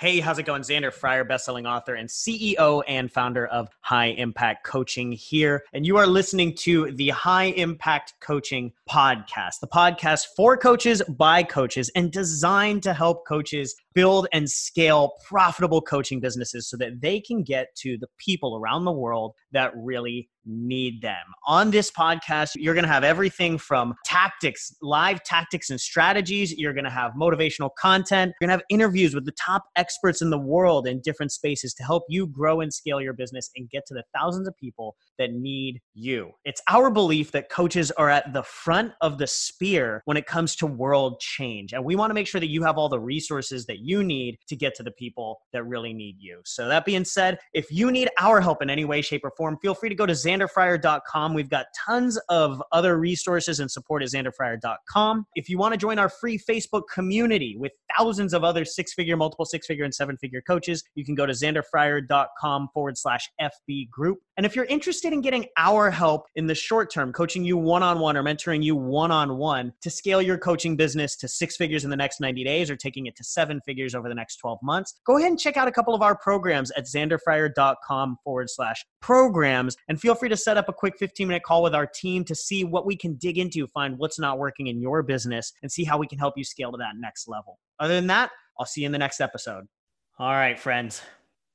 Hey, how's it going? Xander Fryer, bestselling author and CEO and founder of High Impact Coaching here. And you are listening to the High Impact Coaching podcast, the podcast for coaches by coaches and designed to help coaches build and scale profitable coaching businesses so that they can get to the people around the world that really need them. On this podcast, you're going to have everything from tactics, live tactics and strategies. You're going to have motivational content. You're going to have interviews with the top experts in the world in different spaces to help you grow and scale your business and get to the thousands of people that need you. It's our belief that coaches are at the front of the spear when it comes to world change. And we want to make sure that you have all the resources that you need to get to the people that really need you. So, that being said, if you need our help in any way, shape, or form, feel free to go to xanderfryer.com. We've got tons of other resources and support at xanderfryer.com. If you want to join our free Facebook community with thousands of other six figure, multiple six figure, and seven figure coaches, you can go to xanderfryer.com forward slash FB group. And if you're interested in getting our help in the short term, coaching you one on one or mentoring you one on one to scale your coaching business to six figures in the next 90 days or taking it to seven figures over the next 12 months, go ahead and check out a couple of our programs at xanderfryer.com forward slash programs. And feel free to set up a quick 15 minute call with our team to see what we can dig into, find what's not working in your business, and see how we can help you scale to that next level. Other than that, I'll see you in the next episode. All right, friends,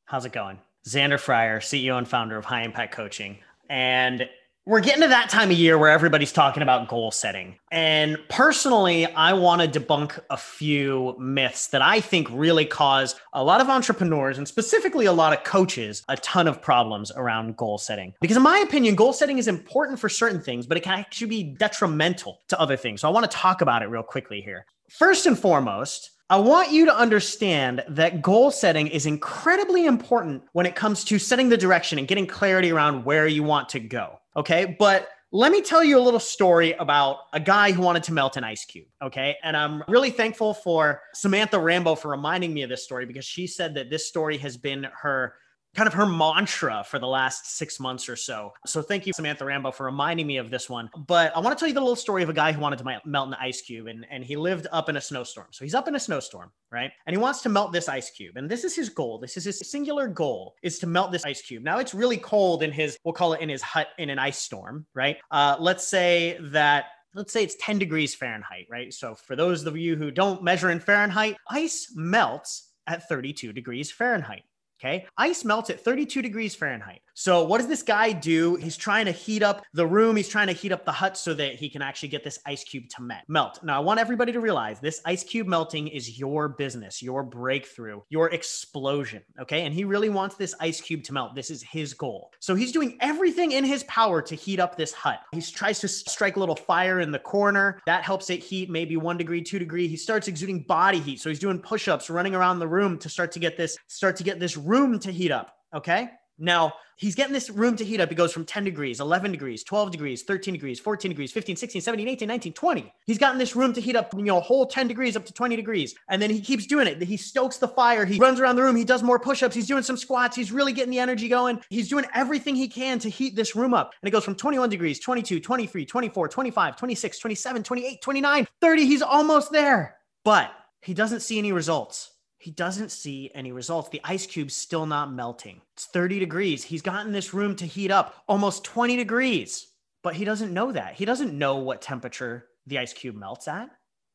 how's it going? Xander Fryer, CEO and founder of High Impact Coaching. And we're getting to that time of year where everybody's talking about goal setting. And personally, I want to debunk a few myths that I think really cause a lot of entrepreneurs and specifically a lot of coaches a ton of problems around goal setting. Because, in my opinion, goal setting is important for certain things, but it can actually be detrimental to other things. So, I want to talk about it real quickly here. First and foremost, I want you to understand that goal setting is incredibly important when it comes to setting the direction and getting clarity around where you want to go. Okay. But let me tell you a little story about a guy who wanted to melt an ice cube. Okay. And I'm really thankful for Samantha Rambo for reminding me of this story because she said that this story has been her kind of her mantra for the last six months or so. So thank you, Samantha Rambo, for reminding me of this one. But I want to tell you the little story of a guy who wanted to melt an ice cube and, and he lived up in a snowstorm. So he's up in a snowstorm, right? And he wants to melt this ice cube. And this is his goal. This is his singular goal is to melt this ice cube. Now it's really cold in his, we'll call it in his hut in an ice storm, right? Uh, let's say that let's say it's 10 degrees Fahrenheit, right? So for those of you who don't measure in Fahrenheit, ice melts at 32 degrees Fahrenheit. Okay. Ice melts at 32 degrees Fahrenheit. So, what does this guy do? He's trying to heat up the room. He's trying to heat up the hut so that he can actually get this ice cube to melt. Now, I want everybody to realize this ice cube melting is your business, your breakthrough, your explosion. Okay. And he really wants this ice cube to melt. This is his goal. So, he's doing everything in his power to heat up this hut. He tries to strike a little fire in the corner. That helps it heat maybe one degree, two degree. He starts exuding body heat. So, he's doing push ups, running around the room to start to get this, start to get this room to heat up. Okay. Now, he's getting this room to heat up. It goes from 10 degrees, 11 degrees, 12 degrees, 13 degrees, 14 degrees, 15, 16, 17, 18, 19, 20. He's gotten this room to heat up, you know, a whole 10 degrees up to 20 degrees. And then he keeps doing it. He stokes the fire. He runs around the room. He does more push ups. He's doing some squats. He's really getting the energy going. He's doing everything he can to heat this room up. And it goes from 21 degrees, 22, 23, 24, 25, 26, 27, 28, 29, 30. He's almost there. But he doesn't see any results he doesn't see any results. The ice cube's still not melting. It's 30 degrees. He's gotten this room to heat up almost 20 degrees, but he doesn't know that. He doesn't know what temperature the ice cube melts at.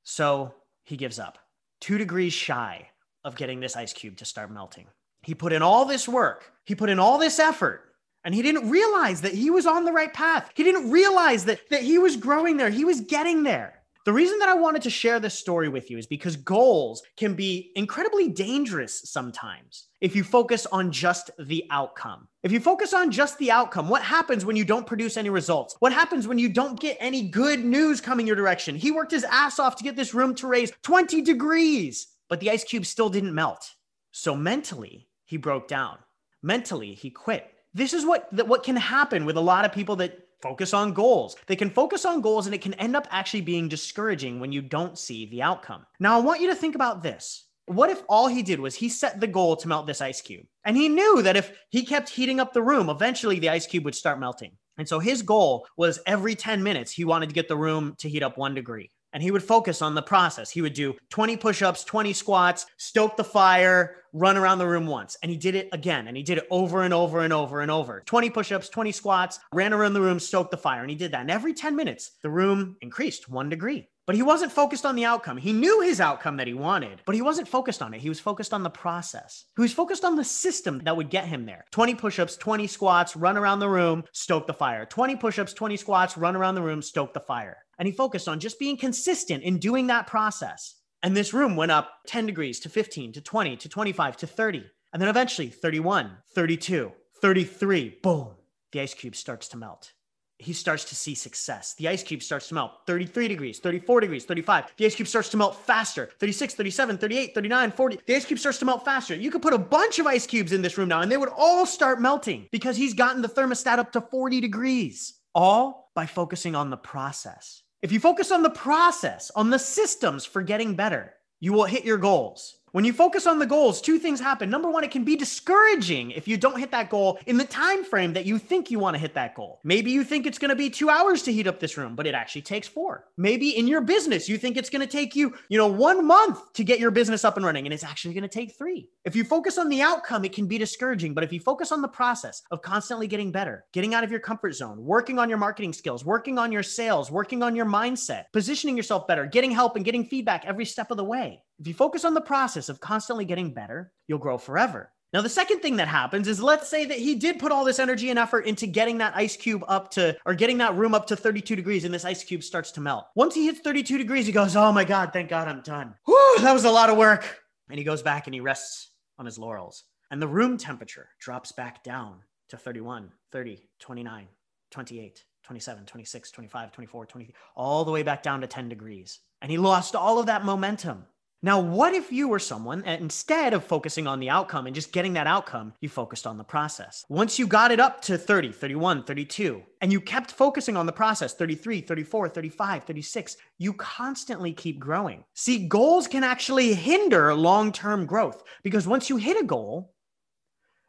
So he gives up. Two degrees shy of getting this ice cube to start melting. He put in all this work, he put in all this effort, and he didn't realize that he was on the right path. He didn't realize that, that he was growing there, he was getting there. The reason that I wanted to share this story with you is because goals can be incredibly dangerous sometimes if you focus on just the outcome. If you focus on just the outcome, what happens when you don't produce any results? What happens when you don't get any good news coming your direction? He worked his ass off to get this room to raise 20 degrees, but the ice cube still didn't melt. So mentally, he broke down. Mentally, he quit. This is what what can happen with a lot of people that focus on goals. They can focus on goals and it can end up actually being discouraging when you don't see the outcome. Now, I want you to think about this. What if all he did was he set the goal to melt this ice cube? And he knew that if he kept heating up the room, eventually the ice cube would start melting. And so his goal was every 10 minutes, he wanted to get the room to heat up one degree. And he would focus on the process. He would do 20 push ups, 20 squats, stoke the fire, run around the room once. And he did it again. And he did it over and over and over and over 20 push ups, 20 squats, ran around the room, stoked the fire. And he did that. And every 10 minutes, the room increased one degree. But he wasn't focused on the outcome. He knew his outcome that he wanted, but he wasn't focused on it. He was focused on the process. He was focused on the system that would get him there 20 push ups, 20 squats, run around the room, stoke the fire. 20 push ups, 20 squats, run around the room, stoke the fire. And he focused on just being consistent in doing that process. And this room went up 10 degrees to 15 to 20 to 25 to 30. And then eventually 31, 32, 33. Boom. The ice cube starts to melt he starts to see success. The ice cube starts to melt 33 degrees, 34 degrees, 35. The ice cube starts to melt faster 36, 37, 38, 39, 40. The ice cube starts to melt faster. You could put a bunch of ice cubes in this room now and they would all start melting because he's gotten the thermostat up to 40 degrees, all by focusing on the process. If you focus on the process, on the systems for getting better, you will hit your goals. When you focus on the goals, two things happen. Number one, it can be discouraging if you don't hit that goal in the time frame that you think you want to hit that goal. Maybe you think it's going to be 2 hours to heat up this room, but it actually takes 4. Maybe in your business, you think it's going to take you, you know, 1 month to get your business up and running and it's actually going to take 3. If you focus on the outcome, it can be discouraging, but if you focus on the process of constantly getting better, getting out of your comfort zone, working on your marketing skills, working on your sales, working on your mindset, positioning yourself better, getting help and getting feedback every step of the way. If you focus on the process of constantly getting better, you'll grow forever. Now, the second thing that happens is let's say that he did put all this energy and effort into getting that ice cube up to, or getting that room up to 32 degrees, and this ice cube starts to melt. Once he hits 32 degrees, he goes, Oh my God, thank God I'm done. Whew, that was a lot of work. And he goes back and he rests on his laurels. And the room temperature drops back down to 31, 30, 29, 28, 27, 26, 25, 24, 23, all the way back down to 10 degrees. And he lost all of that momentum. Now, what if you were someone and instead of focusing on the outcome and just getting that outcome, you focused on the process? Once you got it up to 30, 31, 32, and you kept focusing on the process 33, 34, 35, 36, you constantly keep growing. See, goals can actually hinder long term growth because once you hit a goal,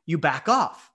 you back off.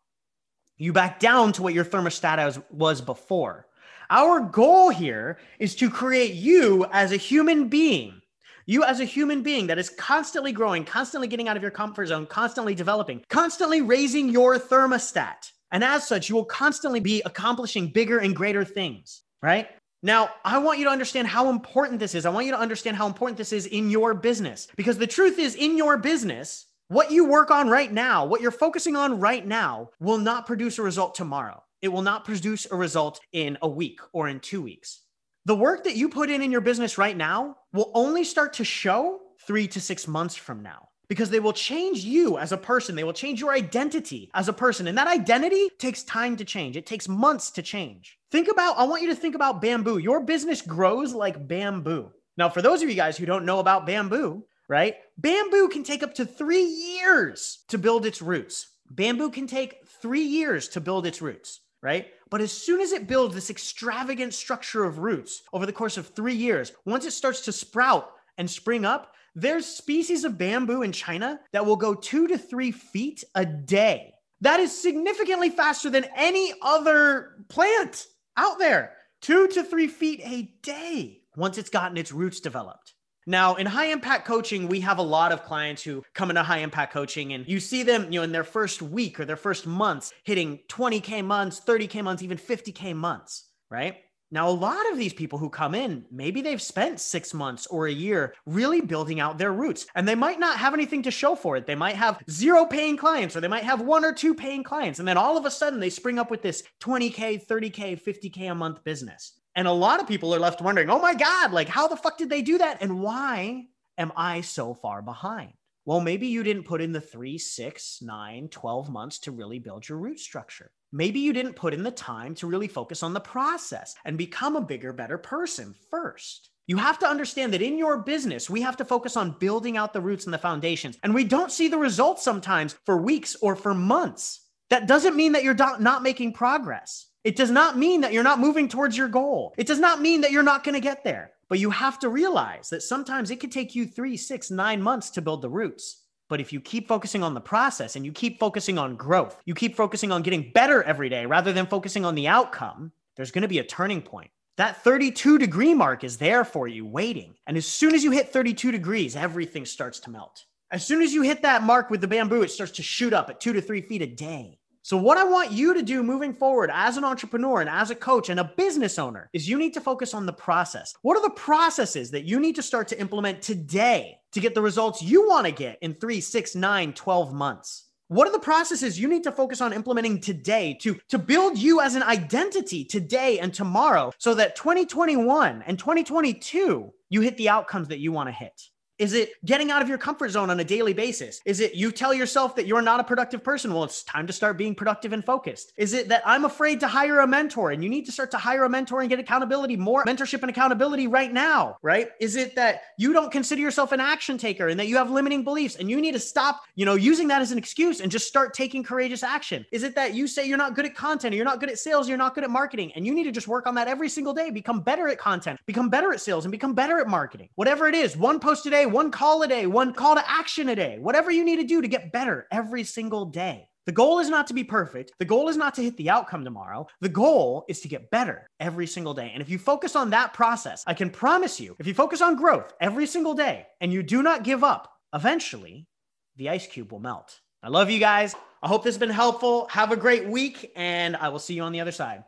You back down to what your thermostat was before. Our goal here is to create you as a human being you, as a human being that is constantly growing, constantly getting out of your comfort zone, constantly developing, constantly raising your thermostat. And as such, you will constantly be accomplishing bigger and greater things, right? Now, I want you to understand how important this is. I want you to understand how important this is in your business because the truth is, in your business, what you work on right now, what you're focusing on right now, will not produce a result tomorrow. It will not produce a result in a week or in two weeks. The work that you put in in your business right now will only start to show three to six months from now because they will change you as a person. They will change your identity as a person. And that identity takes time to change, it takes months to change. Think about, I want you to think about bamboo. Your business grows like bamboo. Now, for those of you guys who don't know about bamboo, right? Bamboo can take up to three years to build its roots. Bamboo can take three years to build its roots right? But as soon as it builds this extravagant structure of roots over the course of three years, once it starts to sprout and spring up, there's species of bamboo in China that will go two to three feet a day. That is significantly faster than any other plant out there. Two to three feet a day once it's gotten its roots developed. Now, in high impact coaching, we have a lot of clients who come into high impact coaching and you see them, you know, in their first week or their first months hitting 20K months, 30K months, even 50K months, right? Now, a lot of these people who come in, maybe they've spent six months or a year really building out their roots, and they might not have anything to show for it. They might have zero paying clients, or they might have one or two paying clients. And then all of a sudden, they spring up with this 20K, 30K, 50K a month business. And a lot of people are left wondering, oh my God, like how the fuck did they do that? And why am I so far behind? Well, maybe you didn't put in the three, six, nine, 12 months to really build your root structure. Maybe you didn't put in the time to really focus on the process and become a bigger, better person first. You have to understand that in your business, we have to focus on building out the roots and the foundations. And we don't see the results sometimes for weeks or for months. That doesn't mean that you're not making progress. It does not mean that you're not moving towards your goal. It does not mean that you're not going to get there. But you have to realize that sometimes it could take you three, six, nine months to build the roots. But if you keep focusing on the process and you keep focusing on growth, you keep focusing on getting better every day rather than focusing on the outcome, there's going to be a turning point. That 32 degree mark is there for you waiting. And as soon as you hit 32 degrees, everything starts to melt. As soon as you hit that mark with the bamboo, it starts to shoot up at two to three feet a day. So, what I want you to do moving forward as an entrepreneur and as a coach and a business owner is you need to focus on the process. What are the processes that you need to start to implement today to get the results you want to get in three, six, nine, 12 months? What are the processes you need to focus on implementing today to, to build you as an identity today and tomorrow so that 2021 and 2022, you hit the outcomes that you want to hit? Is it getting out of your comfort zone on a daily basis? Is it you tell yourself that you're not a productive person? Well, it's time to start being productive and focused. Is it that I'm afraid to hire a mentor and you need to start to hire a mentor and get accountability, more mentorship and accountability right now, right? Is it that you don't consider yourself an action taker and that you have limiting beliefs and you need to stop, you know, using that as an excuse and just start taking courageous action? Is it that you say you're not good at content or you're not good at sales, you're not good at marketing and you need to just work on that every single day, become better at content, become better at sales and become better at marketing? Whatever it is, one post a day, one call call a day, one call to action a day, whatever you need to do to get better every single day. The goal is not to be perfect. The goal is not to hit the outcome tomorrow. The goal is to get better every single day. And if you focus on that process, I can promise you, if you focus on growth every single day and you do not give up, eventually the ice cube will melt. I love you guys. I hope this has been helpful. Have a great week, and I will see you on the other side.